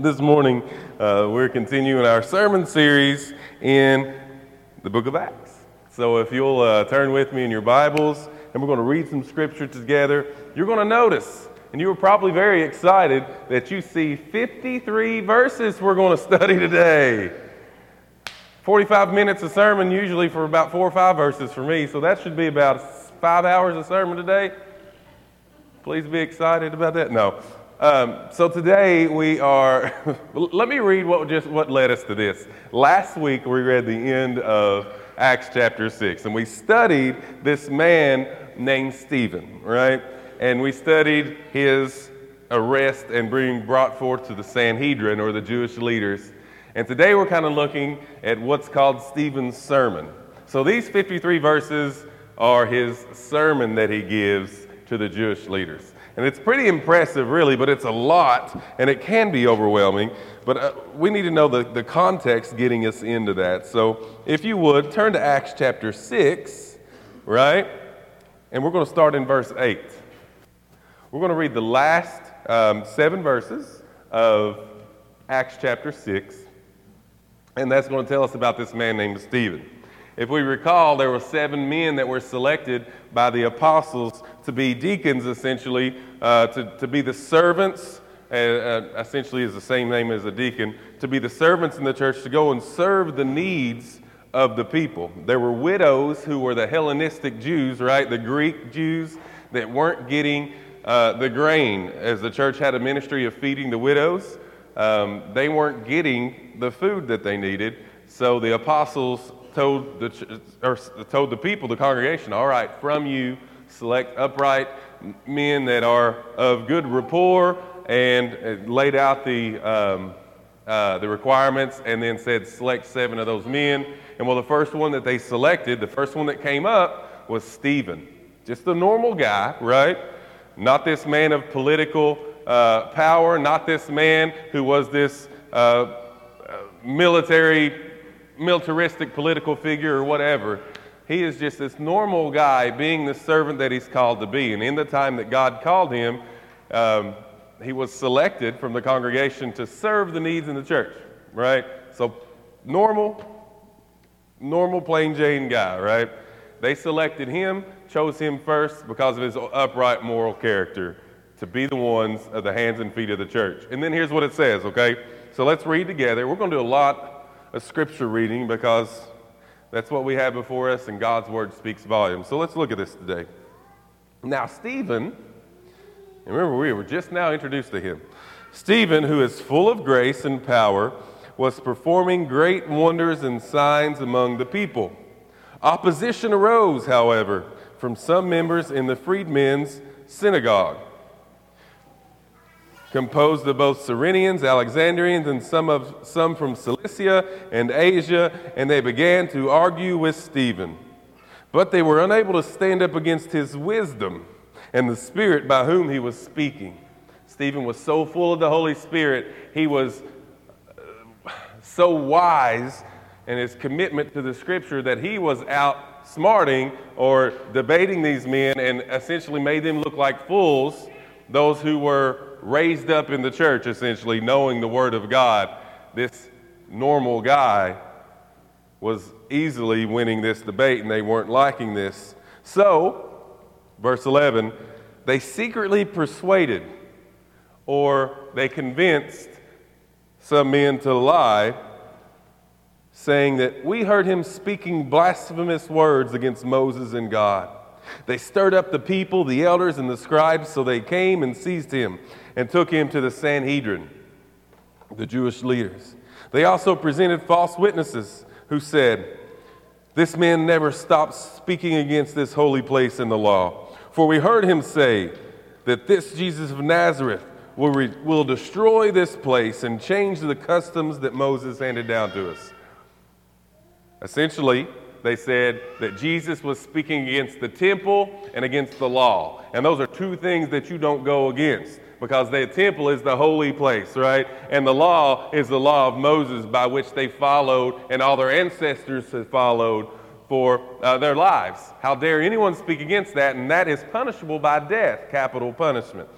This morning, uh, we're continuing our sermon series in the book of Acts. So, if you'll uh, turn with me in your Bibles, and we're going to read some scripture together, you're going to notice, and you were probably very excited that you see 53 verses we're going to study today. 45 minutes of sermon, usually for about four or five verses for me, so that should be about five hours of sermon today. Please be excited about that. No. Um, so today we are. let me read what just what led us to this. Last week we read the end of Acts chapter six, and we studied this man named Stephen, right? And we studied his arrest and being brought forth to the Sanhedrin or the Jewish leaders. And today we're kind of looking at what's called Stephen's sermon. So these 53 verses are his sermon that he gives to the Jewish leaders. And it's pretty impressive, really, but it's a lot, and it can be overwhelming. But uh, we need to know the, the context getting us into that. So, if you would, turn to Acts chapter 6, right? And we're going to start in verse 8. We're going to read the last um, seven verses of Acts chapter 6, and that's going to tell us about this man named Stephen. If we recall, there were seven men that were selected by the apostles to be deacons, essentially, uh, to, to be the servants, uh, uh, essentially is the same name as a deacon, to be the servants in the church to go and serve the needs of the people. There were widows who were the Hellenistic Jews, right? The Greek Jews that weren't getting uh, the grain. As the church had a ministry of feeding the widows, um, they weren't getting the food that they needed. So the apostles told the, or told the people, the congregation, all right, from you, select upright men that are of good rapport, and laid out the, um, uh, the requirements, and then said, select seven of those men. And well, the first one that they selected, the first one that came up was Stephen. Just a normal guy, right? Not this man of political uh, power, not this man who was this uh, uh military militaristic political figure or whatever. He is just this normal guy being the servant that he's called to be. And in the time that God called him, um, he was selected from the congregation to serve the needs in the church, right? So, normal, normal plain Jane guy, right? They selected him, chose him first because of his upright moral character to be the ones of the hands and feet of the church. And then here's what it says, okay? So let's read together. We're going to do a lot of scripture reading because that's what we have before us, and God's word speaks volumes. So let's look at this today. Now, Stephen, remember, we were just now introduced to him. Stephen, who is full of grace and power, was performing great wonders and signs among the people. Opposition arose, however, from some members in the freedmen's synagogue composed of both Cyrenians, Alexandrians, and some, of, some from Cilicia and Asia, and they began to argue with Stephen. But they were unable to stand up against his wisdom and the Spirit by whom he was speaking. Stephen was so full of the Holy Spirit, he was uh, so wise in his commitment to the Scripture that he was outsmarting or debating these men and essentially made them look like fools, those who were raised up in the church, essentially, knowing the Word of God, this normal guy was easily winning this debate, and they weren't liking this. So, verse 11, they secretly persuaded or they convinced some men to lie, saying that we heard him speaking blasphemous words against Moses and God. They stirred up the people, the elders, and the scribes, so they came and seized him and took him to the Sanhedrin, the Jewish leaders. They also presented false witnesses who said, This man never stopped speaking against this holy place in the law. For we heard him say that this Jesus of Nazareth will, re- will destroy this place and change the customs that Moses handed down to us. Essentially, they said that Jesus was speaking against the temple and against the law. And those are two things that you don't go against because the temple is the holy place, right? And the law is the law of Moses by which they followed and all their ancestors have followed for uh, their lives. How dare anyone speak against that? And that is punishable by death, capital punishment.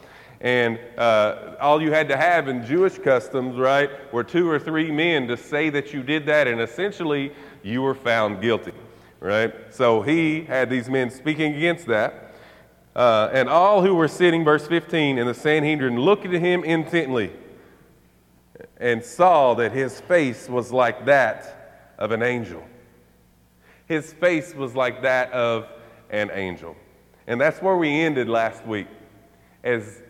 And uh, all you had to have in Jewish customs, right, were two or three men to say that you did that, and essentially you were found guilty, right? So he had these men speaking against that. Uh, and all who were sitting, verse 15, in the Sanhedrin looked at him intently and saw that his face was like that of an angel. His face was like that of an angel. And that's where we ended last week. As,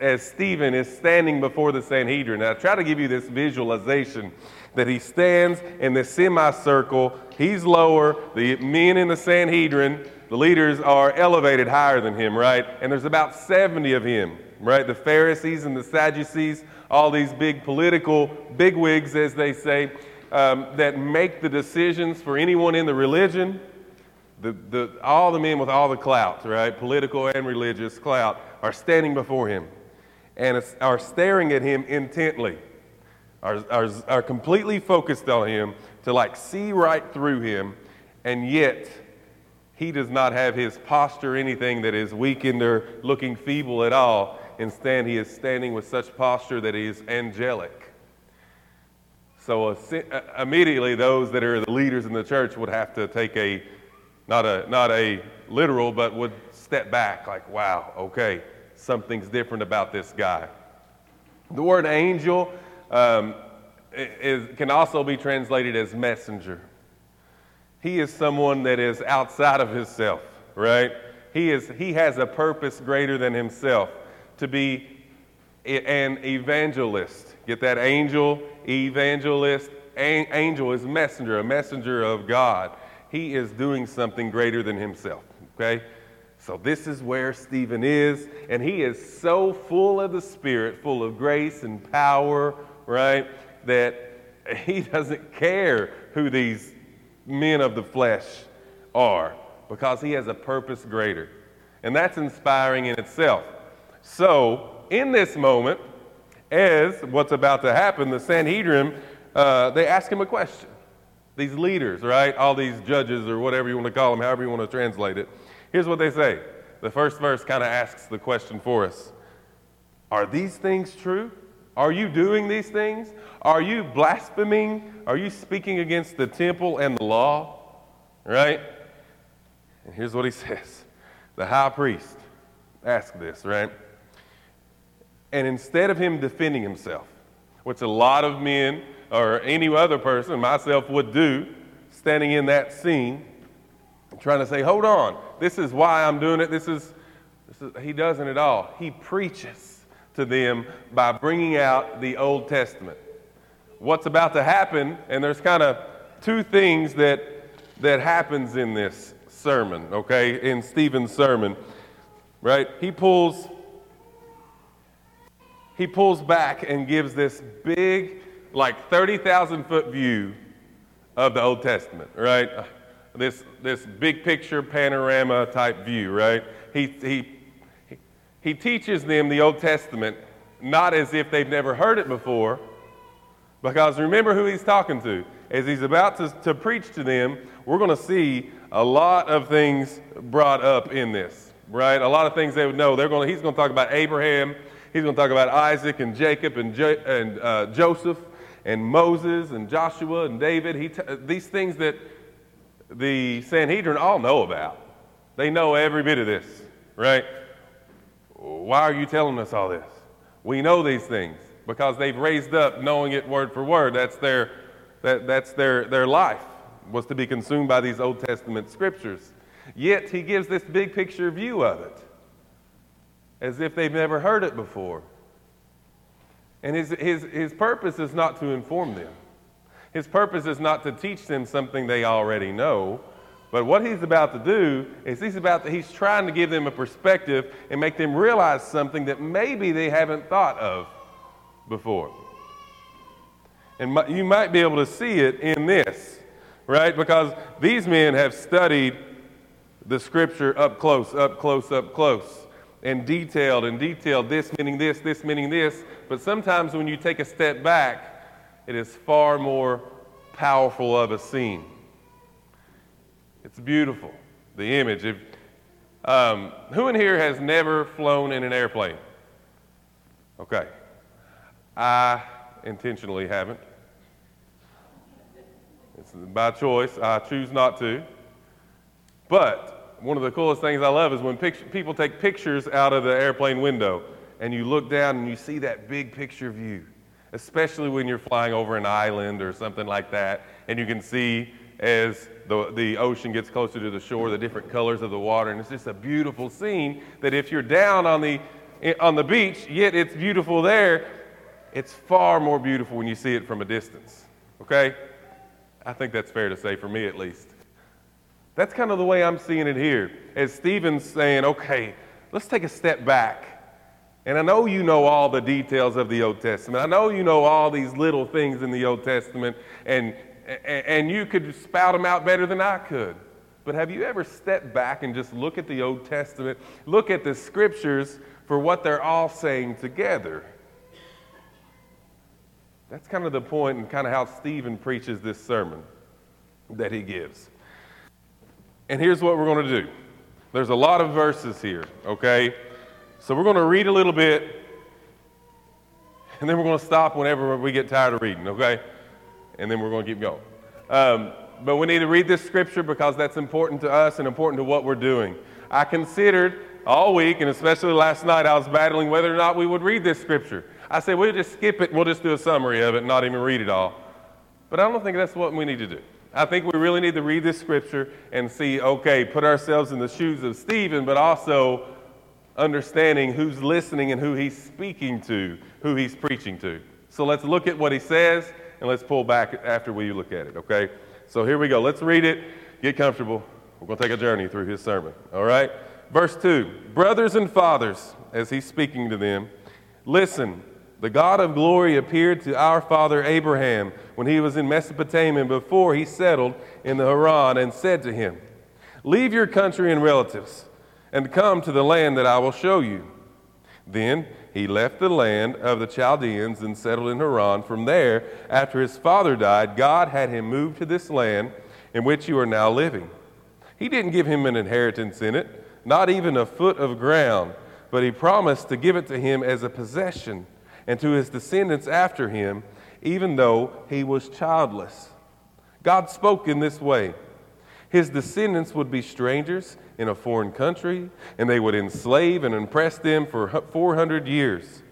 as Stephen is standing before the Sanhedrin. And I try to give you this visualization that he stands in this semicircle. He's lower. The men in the Sanhedrin, the leaders, are elevated higher than him, right? And there's about 70 of him, right? The Pharisees and the Sadducees, all these big political bigwigs, as they say, um, that make the decisions for anyone in the religion. The, the, all the men with all the clout, right, political and religious clout, are standing before him and are staring at him intently, are, are, are completely focused on him to like see right through him, and yet he does not have his posture anything that is weakened or looking feeble at all. Instead, he is standing with such posture that he is angelic. So uh, immediately, those that are the leaders in the church would have to take a not a, not a literal, but would step back like, wow, okay, something's different about this guy. The word angel um, is, can also be translated as messenger. He is someone that is outside of himself, right? He, is, he has a purpose greater than himself to be an evangelist. Get that angel, evangelist. Angel is messenger, a messenger of God he is doing something greater than himself. Okay? So this is where Stephen is, and he is so full of the Spirit, full of grace and power, right, that he doesn't care who these men of the flesh are because he has a purpose greater. And that's inspiring in itself. So, in this moment, as what's about to happen, the Sanhedrin, uh, they ask him a question these leaders, right? All these judges or whatever you want to call them, however you want to translate it. Here's what they say. The first verse kind of asks the question for us Are these things true? Are you doing these things? Are you blaspheming? Are you speaking against the temple and the law? Right? And here's what he says The high priest asked this, right? And instead of him defending himself, which a lot of men or any other person, myself, would do standing in that scene, trying to say, hold on, this is why I'm doing it. This is, this is, he doesn't at all. He preaches to them by bringing out the Old Testament. What's about to happen, and there's kind of two things that, that happens in this sermon, okay, in Stephen's sermon, right? He pulls, he pulls back and gives this big like 30,000 foot view of the Old Testament, right? This, this big picture panorama type view, right? He, he, he teaches them the Old Testament not as if they've never heard it before, because remember who he's talking to. As he's about to, to preach to them, we're going to see a lot of things brought up in this, right? A lot of things they would know. They're going he's going to talk about Abraham, he's going to talk about Isaac and Jacob and, jo- and uh, Joseph and Moses and Joshua and David. He t- these things that the Sanhedrin all know about. They know every bit of this, right? Why are you telling us all this? We know these things because they've raised up knowing it word for word. That's their, that, that's their, their life was to be consumed by these Old Testament scriptures. Yet he gives this big picture view of it as if they've never heard it before. And his, his, his purpose is not to inform them. His purpose is not to teach them something they already know. But what he's about to do is he's about to, he's trying to give them a perspective and make them realize something that maybe they haven't thought of before. And you might be able to see it in this, right? Because these men have studied the scripture up close, up close, up close and detailed and detailed, this meaning this, this meaning this. But sometimes when you take a step back, it is far more powerful of a scene. It's beautiful, the image. If, um, who in here has never flown in an airplane? Okay. I intentionally haven't. It's by choice. I choose not to. But one of the coolest things I love is when people take pictures out of the airplane window and you look down and you see that big picture view, especially when you're flying over an island or something like that, and you can see as the, the ocean gets closer to the shore, the different colors of the water, and it's just a beautiful scene that if you're down on the, on the beach, yet it's beautiful there, it's far more beautiful when you see it from a distance. Okay? I think that's fair to say, for me at least. That's kind of the way I'm seeing it here. As Stephen's saying, okay, let's take a step back. And I know you know all the details of the Old Testament. I know you know all these little things in the Old Testament, and, and you could spout them out better than I could. But have you ever stepped back and just look at the Old Testament, look at the scriptures for what they're all saying together? That's kind of the point and kind of how Stephen preaches this sermon that he gives. And here's what we're going to do there's a lot of verses here, okay? So we're going to read a little bit, and then we're going to stop whenever we get tired of reading, okay? And then we're going to keep going. Um, but we need to read this scripture because that's important to us and important to what we're doing. I considered all week, and especially last night, I was battling whether or not we would read this scripture. I said, we'll just skip it and we'll just do a summary of it and not even read it all. But I don't think that's what we need to do. I think we really need to read this scripture and see, okay, put ourselves in the shoes of Stephen, but also understanding who's listening and who he's speaking to, who he's preaching to. So let's look at what he says and let's pull back after we look at it, okay? So here we go. Let's read it. Get comfortable. We're going to take a journey through his sermon, all right? Verse 2 Brothers and fathers, as he's speaking to them, listen. The God of glory appeared to our father Abraham when he was in Mesopotamia before he settled in the Haran and said to him, Leave your country and relatives and come to the land that I will show you. Then he left the land of the Chaldeans and settled in Haran. From there, after his father died, God had him move to this land in which you are now living. He didn't give him an inheritance in it, not even a foot of ground, but he promised to give it to him as a possession and to his descendants after him, even though he was childless. God spoke in this way His descendants would be strangers in a foreign country, and they would enslave and oppress them for 400 years.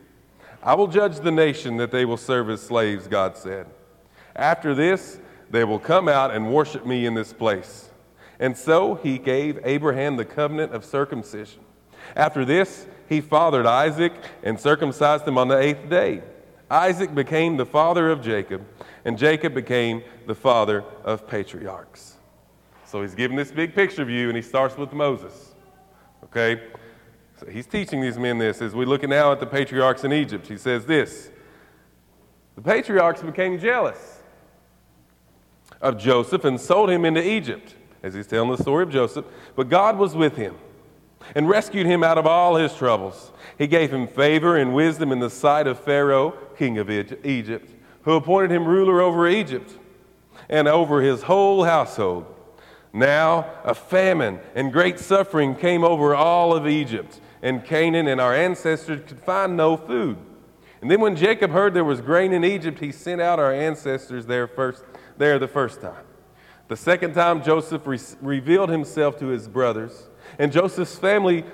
I will judge the nation that they will serve as slaves, God said. After this, they will come out and worship me in this place. And so he gave Abraham the covenant of circumcision. After this, he fathered Isaac and circumcised him on the eighth day. Isaac became the father of Jacob, and Jacob became the father of patriarchs. So he's giving this big picture view, and he starts with Moses. Okay? So he's teaching these men this. As we look now at the patriarchs in Egypt, he says this The patriarchs became jealous of Joseph and sold him into Egypt, as he's telling the story of Joseph. But God was with him and rescued him out of all his troubles. He gave him favor and wisdom in the sight of Pharaoh, king of Egypt, who appointed him ruler over Egypt and over his whole household. Now a famine and great suffering came over all of Egypt and Canaan, and our ancestors could find no food. And then when Jacob heard there was grain in Egypt, he sent out our ancestors there first there the first time. The second time Joseph re- revealed himself to his brothers and Joseph's family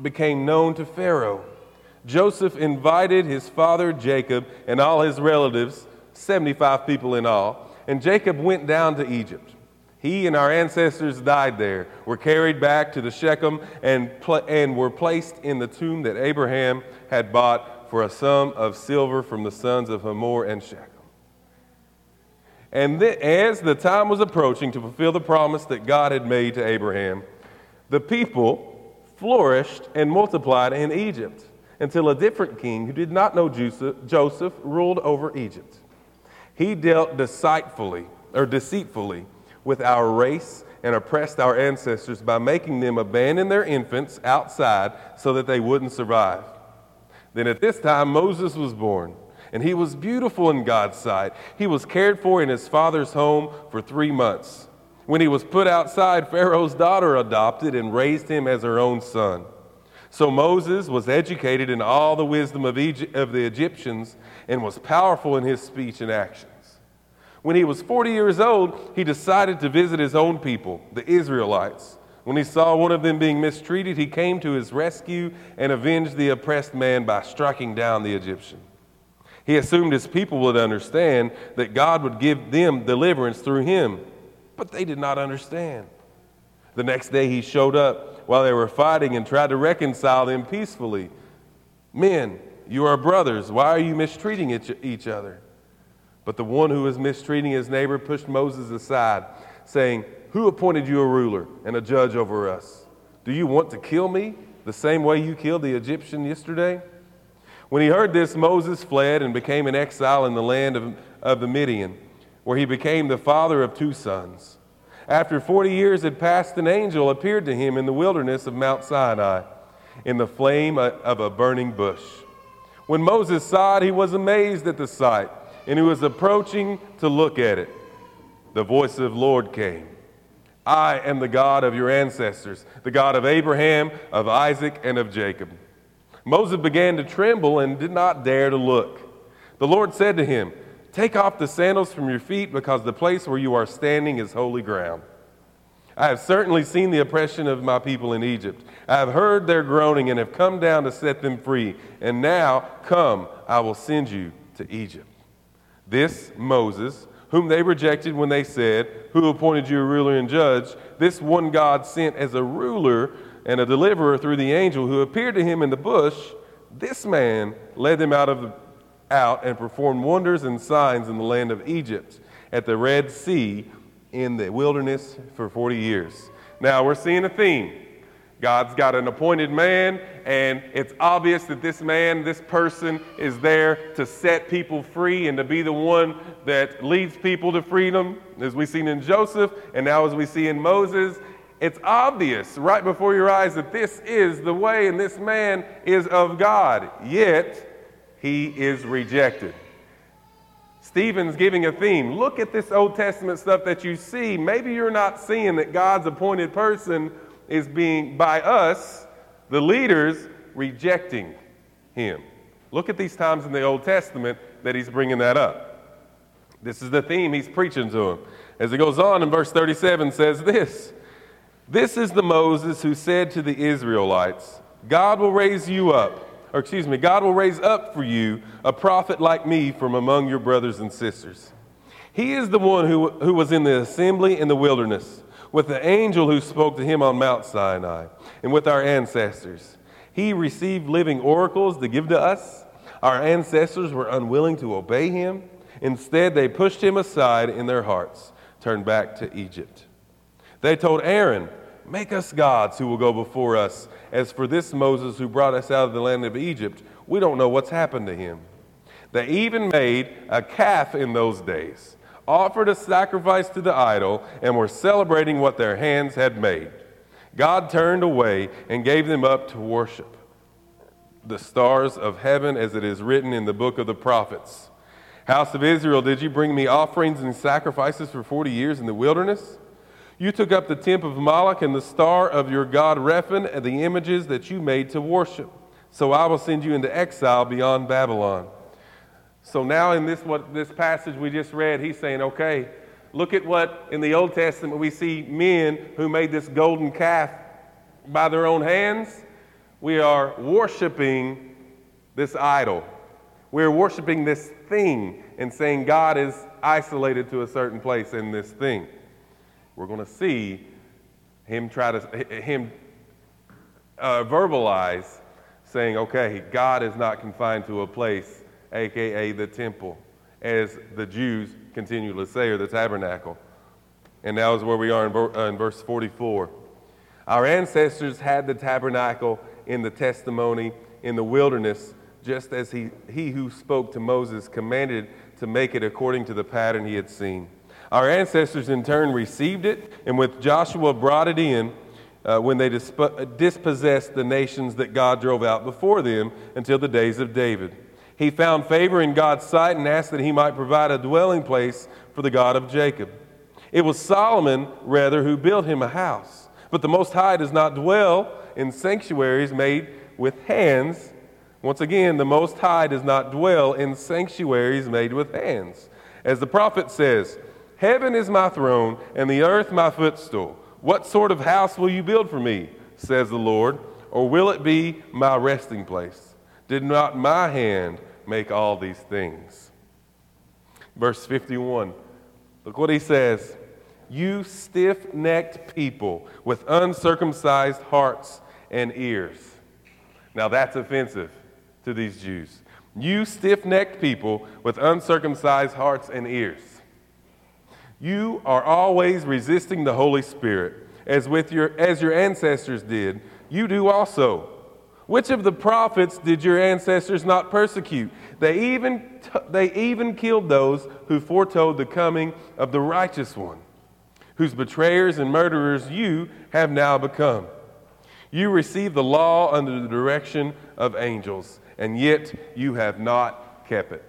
became known to Pharaoh. Joseph invited his father Jacob and all his relatives, 75 people in all, and Jacob went down to Egypt. He and our ancestors died there, were carried back to the Shechem, and, pl- and were placed in the tomb that Abraham had bought for a sum of silver from the sons of Hamor and Shechem. And th- as the time was approaching to fulfill the promise that God had made to Abraham, the people flourished and multiplied in Egypt until a different king who did not know Joseph ruled over Egypt. He dealt deceitfully or deceitfully with our race and oppressed our ancestors by making them abandon their infants outside so that they wouldn't survive. Then at this time Moses was born, and he was beautiful in God's sight. He was cared for in his father's home for three months. When he was put outside, Pharaoh's daughter adopted and raised him as her own son. So Moses was educated in all the wisdom of, Egypt, of the Egyptians and was powerful in his speech and actions. When he was 40 years old, he decided to visit his own people, the Israelites. When he saw one of them being mistreated, he came to his rescue and avenged the oppressed man by striking down the Egyptian. He assumed his people would understand that God would give them deliverance through him, but they did not understand. The next day he showed up while they were fighting and tried to reconcile them peacefully. Men, you are brothers. Why are you mistreating each other? But the one who was mistreating his neighbor pushed Moses aside, saying, Who appointed you a ruler and a judge over us? Do you want to kill me the same way you killed the Egyptian yesterday? When he heard this, Moses fled and became an exile in the land of, of the Midian, where he became the father of two sons. After 40 years had passed, an angel appeared to him in the wilderness of Mount Sinai in the flame of a burning bush. When Moses saw it, he was amazed at the sight, and he was approaching to look at it. The voice of the Lord came I am the God of your ancestors, the God of Abraham, of Isaac, and of Jacob. Moses began to tremble and did not dare to look. The Lord said to him, Take off the sandals from your feet because the place where you are standing is holy ground. I have certainly seen the oppression of my people in Egypt. I have heard their groaning and have come down to set them free. And now, come, I will send you to Egypt. This Moses, whom they rejected when they said, Who appointed you a ruler and judge? This one God sent as a ruler and a deliverer through the angel who appeared to him in the bush. This man led them out of out and performed wonders and signs in the land of Egypt, at the Red Sea, in the wilderness for 40 years. Now we're seeing a theme. God's got an appointed man, and it's obvious that this man, this person, is there to set people free and to be the one that leads people to freedom, as we've seen in Joseph, and now as we see in Moses. It's obvious right before your eyes that this is the way, and this man is of God. Yet, he is rejected. Stephen's giving a theme. Look at this Old Testament stuff that you see. Maybe you're not seeing that God's appointed person is being, by us, the leaders, rejecting him. Look at these times in the Old Testament that he's bringing that up. This is the theme he's preaching to them. As it goes on in verse 37 says this This is the Moses who said to the Israelites, God will raise you up or excuse me, God will raise up for you a prophet like me from among your brothers and sisters. He is the one who, who was in the assembly in the wilderness with the angel who spoke to him on Mount Sinai and with our ancestors. He received living oracles to give to us. Our ancestors were unwilling to obey him. Instead, they pushed him aside in their hearts, turned back to Egypt. They told Aaron, Make us gods who will go before us. As for this Moses who brought us out of the land of Egypt, we don't know what's happened to him. They even made a calf in those days, offered a sacrifice to the idol, and were celebrating what their hands had made. God turned away and gave them up to worship the stars of heaven, as it is written in the book of the prophets. House of Israel, did you bring me offerings and sacrifices for 40 years in the wilderness? You took up the temple of Moloch and the star of your god Rephan and the images that you made to worship. So I will send you into exile beyond Babylon. So now in this what this passage we just read, he's saying, okay, look at what in the Old Testament we see men who made this golden calf by their own hands. We are worshiping this idol. We're worshiping this thing and saying God is isolated to a certain place in this thing we're going to see him try to him uh, verbalize saying, okay, God is not confined to a place, aka the temple, as the Jews continue to say, or the tabernacle. And now is where we are in, uh, in verse 44. Our ancestors had the tabernacle in the testimony in the wilderness, just as he, he who spoke to Moses commanded to make it according to the pattern he had seen. Our ancestors, in turn, received it, and with Joshua brought it in uh, when they disp- dispossessed the nations that God drove out before them until the days of David. He found favor in God's sight and asked that he might provide a dwelling place for the God of Jacob. It was Solomon, rather, who built him a house. But the Most High does not dwell in sanctuaries made with hands. Once again, the Most High does not dwell in sanctuaries made with hands. As the prophet says, Heaven is my throne, and the earth my footstool. What sort of house will you build for me, says the Lord? Or will it be my resting place? Did not my hand make all these things? Verse 51. Look what he says. You stiff necked people with uncircumcised hearts and ears. Now that's offensive to these Jews. You stiff necked people with uncircumcised hearts and ears. You are always resisting the Holy Spirit, as, with your, as your ancestors did. You do also. Which of the prophets did your ancestors not persecute? They even, they even killed those who foretold the coming of the righteous one, whose betrayers and murderers you have now become. You received the law under the direction of angels, and yet you have not kept it.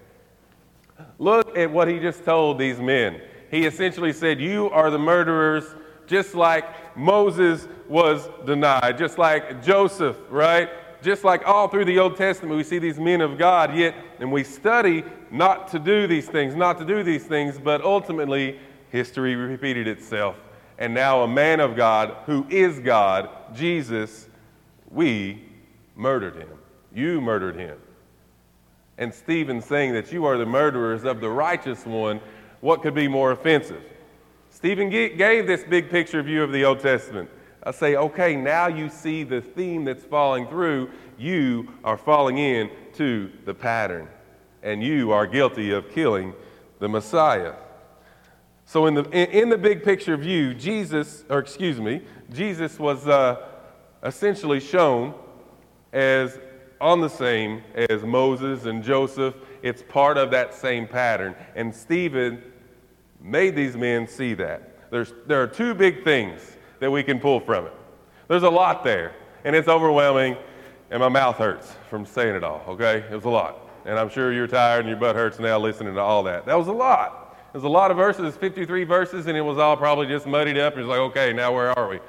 Look at what he just told these men. He essentially said, You are the murderers, just like Moses was denied, just like Joseph, right? Just like all through the Old Testament, we see these men of God, yet, and we study not to do these things, not to do these things, but ultimately, history repeated itself. And now, a man of God who is God, Jesus, we murdered him. You murdered him. And Stephen saying that you are the murderers of the righteous one, what could be more offensive? Stephen gave this big picture view of the Old Testament. I say, okay, now you see the theme that's falling through. You are falling into the pattern, and you are guilty of killing the Messiah. So, in the, in the big picture view, Jesus, or excuse me, Jesus was uh, essentially shown as on the same as Moses and Joseph. It's part of that same pattern. And Stephen made these men see that. There's, there are two big things that we can pull from it. There's a lot there, and it's overwhelming, and my mouth hurts from saying it all, okay? It was a lot. And I'm sure you're tired and your butt hurts now listening to all that. That was a lot. There's a lot of verses, 53 verses, and it was all probably just muddied up. It's like, okay, now where are we?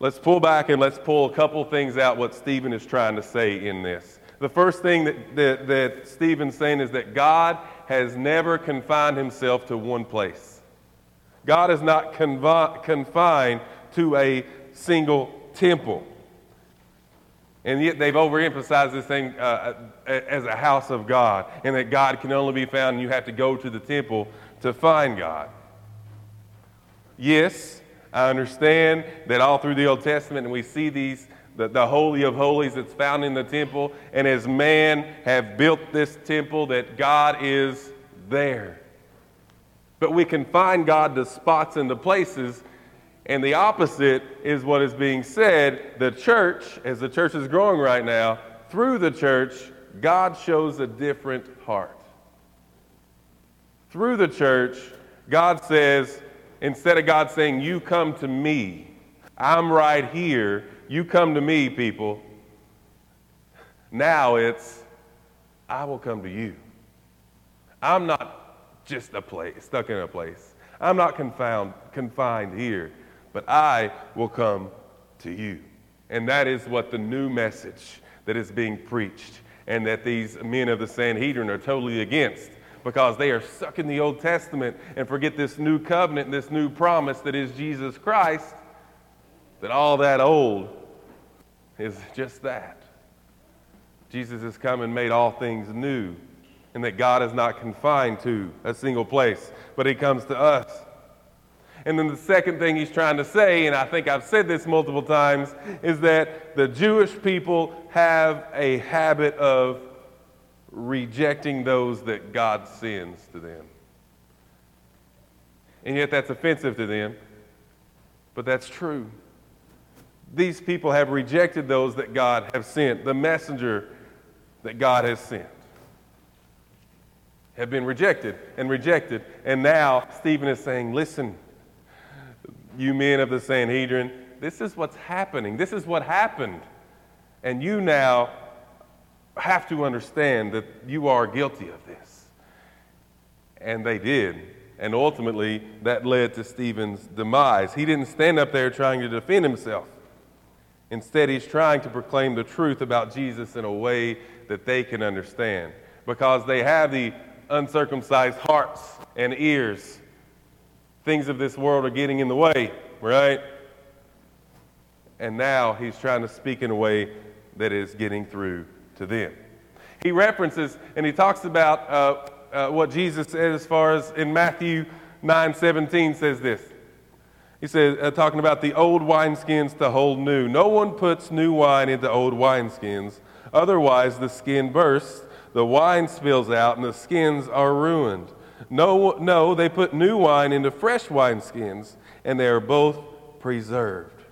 Let's pull back and let's pull a couple things out what Stephen is trying to say in this. The first thing that, that, that Stephen's saying is that God has never confined himself to one place. God is not confi- confined to a single temple. And yet they've overemphasized this thing uh, as a house of God, and that God can only be found, and you have to go to the temple to find God. Yes, I understand that all through the Old Testament, and we see these, the, the Holy of Holies that's found in the temple, and as man have built this temple, that God is there. But we can find God to spots and to places and the opposite is what is being said. The church, as the church is growing right now, through the church, God shows a different heart. Through the church, God says, instead of God saying, You come to me, I'm right here, you come to me, people. Now it's, I will come to you. I'm not just a place, stuck in a place. I'm not confound, confined here but I will come to you. And that is what the new message that is being preached and that these men of the Sanhedrin are totally against because they are stuck in the Old Testament and forget this new covenant this new promise that is Jesus Christ, that all that old is just that. Jesus has come and made all things new, and that God is not confined to a single place, but He comes to us and then the second thing he's trying to say, and I think I've said this multiple times, is that the Jewish people have a habit of rejecting those that God sends to them. And yet that's offensive to them, but that's true. These people have rejected those that God has sent, the messenger that God has sent. Have been rejected and rejected. And now Stephen is saying, listen, you men of the Sanhedrin, this is what's happening. This is what happened. And you now have to understand that you are guilty of this. And they did. And ultimately, that led to Stephen's demise. He didn't stand up there trying to defend himself. Instead, he's trying to proclaim the truth about Jesus in a way that they can understand because they have the uncircumcised hearts and ears. Things of this world are getting in the way, right? And now he's trying to speak in a way that is getting through to them. He references and he talks about uh, uh, what Jesus said as far as in Matthew 9 17 says this. He says, uh, talking about the old wineskins to hold new. No one puts new wine into old wineskins, otherwise, the skin bursts, the wine spills out, and the skins are ruined. No, no, they put new wine into fresh wineskins, and they are both preserved.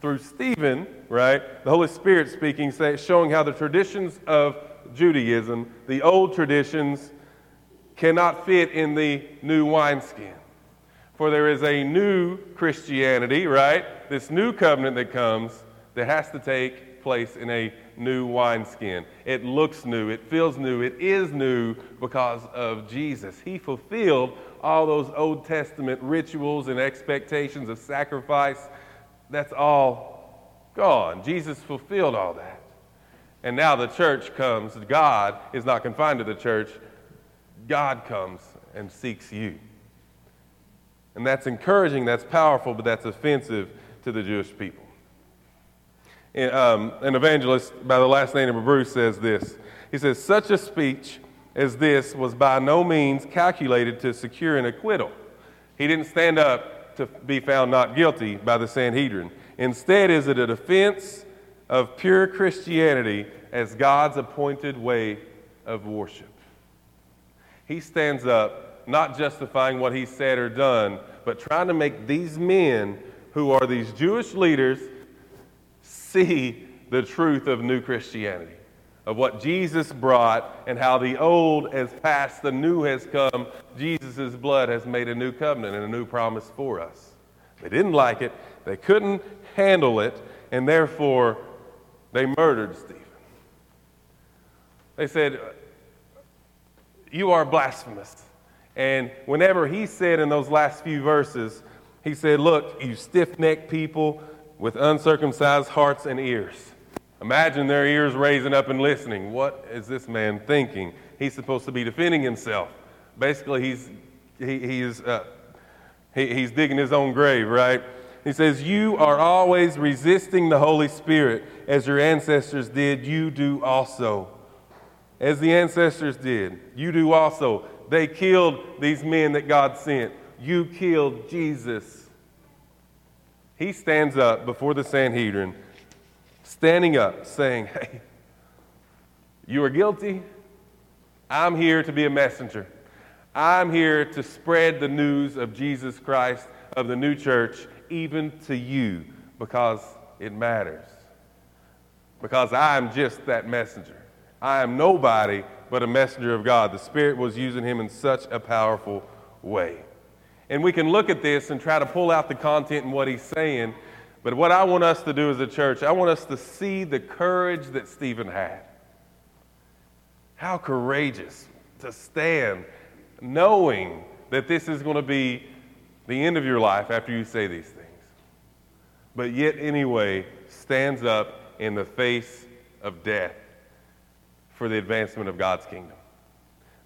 Through Stephen, right, the Holy Spirit speaking, showing how the traditions of Judaism, the old traditions, cannot fit in the new wineskin. For there is a new Christianity, right? This new covenant that comes that has to take place in a new wineskin. It looks new, it feels new, it is new because of Jesus. He fulfilled all those Old Testament rituals and expectations of sacrifice. That's all gone. Jesus fulfilled all that. And now the church comes. God is not confined to the church, God comes and seeks you. And that's encouraging, that's powerful, but that's offensive to the Jewish people. Um, an evangelist by the last name of Bruce says this. He says, Such a speech as this was by no means calculated to secure an acquittal. He didn't stand up to be found not guilty by the Sanhedrin. Instead, is it a defense of pure Christianity as God's appointed way of worship? He stands up not justifying what he said or done, but trying to make these men who are these Jewish leaders see the truth of new Christianity, of what Jesus brought and how the old has passed, the new has come. Jesus' blood has made a new covenant and a new promise for us. They didn't like it, they couldn't handle it, and therefore they murdered Stephen. They said, You are blasphemous. And whenever he said in those last few verses, he said, Look, you stiff necked people with uncircumcised hearts and ears. Imagine their ears raising up and listening. What is this man thinking? He's supposed to be defending himself. Basically, he's, he, he's, uh, he, he's digging his own grave, right? He says, You are always resisting the Holy Spirit as your ancestors did, you do also. As the ancestors did, you do also. They killed these men that God sent. You killed Jesus. He stands up before the Sanhedrin, standing up, saying, Hey, you are guilty. I'm here to be a messenger. I'm here to spread the news of Jesus Christ, of the new church, even to you, because it matters. Because I'm just that messenger. I am nobody but a messenger of God. The Spirit was using him in such a powerful way. And we can look at this and try to pull out the content and what he's saying. But what I want us to do as a church, I want us to see the courage that Stephen had. How courageous to stand knowing that this is going to be the end of your life after you say these things. But yet, anyway, stands up in the face of death for the advancement of God's kingdom.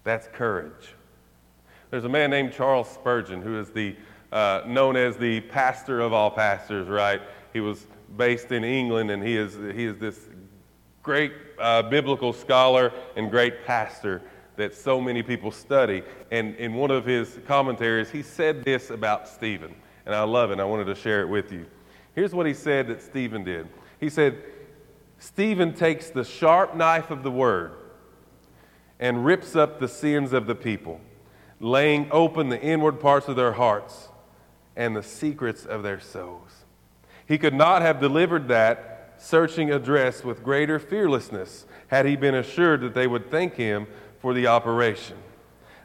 That's courage. There's a man named Charles Spurgeon who is the, uh, known as the pastor of all pastors, right? He was based in England and he is, he is this great uh, biblical scholar and great pastor that so many people study. And in one of his commentaries, he said this about Stephen, and I love it. I wanted to share it with you. Here's what he said that Stephen did. He said, Stephen takes the sharp knife of the word and rips up the sins of the people, laying open the inward parts of their hearts and the secrets of their souls. He could not have delivered that searching address with greater fearlessness had he been assured that they would thank him for the operation.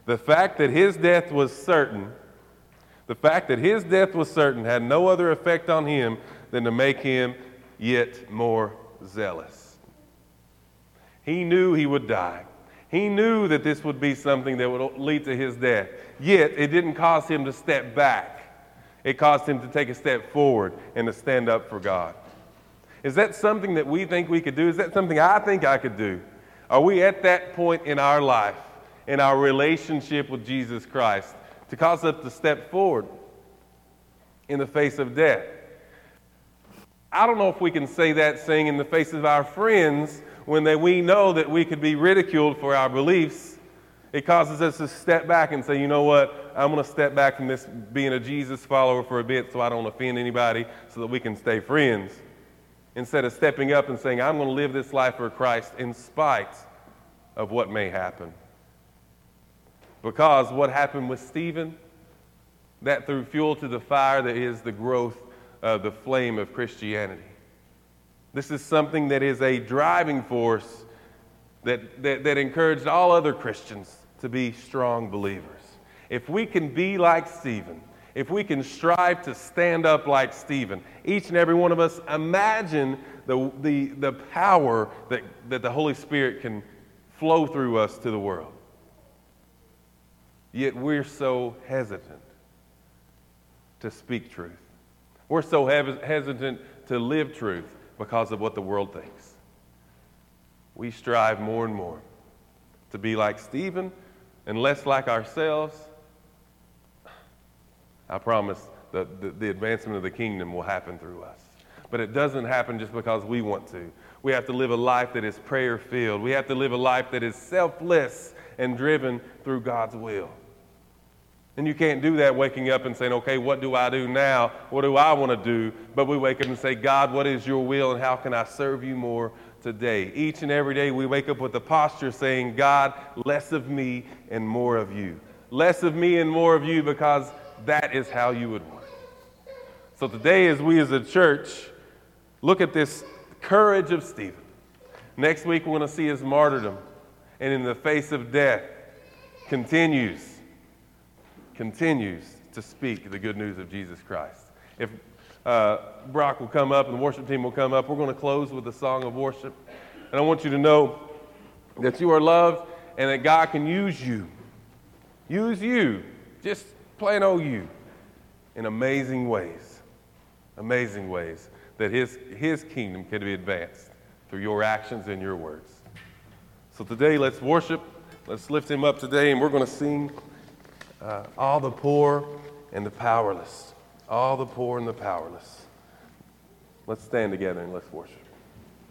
The fact that his death was certain, the fact that his death was certain had no other effect on him than to make him yet more zealous. He knew he would die. He knew that this would be something that would lead to his death. Yet, it didn't cause him to step back. It caused him to take a step forward and to stand up for God. Is that something that we think we could do? Is that something I think I could do? Are we at that point in our life, in our relationship with Jesus Christ, to cause us to step forward in the face of death? I don't know if we can say that saying in the face of our friends when they, we know that we could be ridiculed for our beliefs. It causes us to step back and say, you know what, I'm going to step back from this being a Jesus follower for a bit so I don't offend anybody so that we can stay friends. Instead of stepping up and saying, I'm going to live this life for Christ in spite of what may happen. Because what happened with Stephen, that threw fuel to the fire that is the growth of the flame of Christianity. This is something that is a driving force that, that, that encouraged all other Christians to be strong believers. If we can be like Stephen, if we can strive to stand up like Stephen, each and every one of us, imagine the, the, the power that, that the Holy Spirit can flow through us to the world. Yet we're so hesitant to speak truth. We're so hesitant to live truth because of what the world thinks. We strive more and more to be like Stephen and less like ourselves. I promise that the, the advancement of the kingdom will happen through us. But it doesn't happen just because we want to. We have to live a life that is prayer filled. We have to live a life that is selfless and driven through God's will. And you can't do that waking up and saying, okay, what do I do now? What do I want to do? But we wake up and say, God, what is your will and how can I serve you more today? Each and every day we wake up with the posture saying, God, less of me and more of you. Less of me and more of you because that is how you would want. So today, as we as a church look at this courage of Stephen, next week we're going to see his martyrdom and in the face of death continues continues to speak the good news of Jesus Christ. If uh, Brock will come up and the worship team will come up, we're going to close with a song of worship. And I want you to know that you are loved and that God can use you. Use you, just plain old you, in amazing ways. Amazing ways that his, his kingdom can be advanced through your actions and your words. So today, let's worship. Let's lift him up today, and we're going to sing uh, all the poor and the powerless. All the poor and the powerless. Let's stand together and let's worship.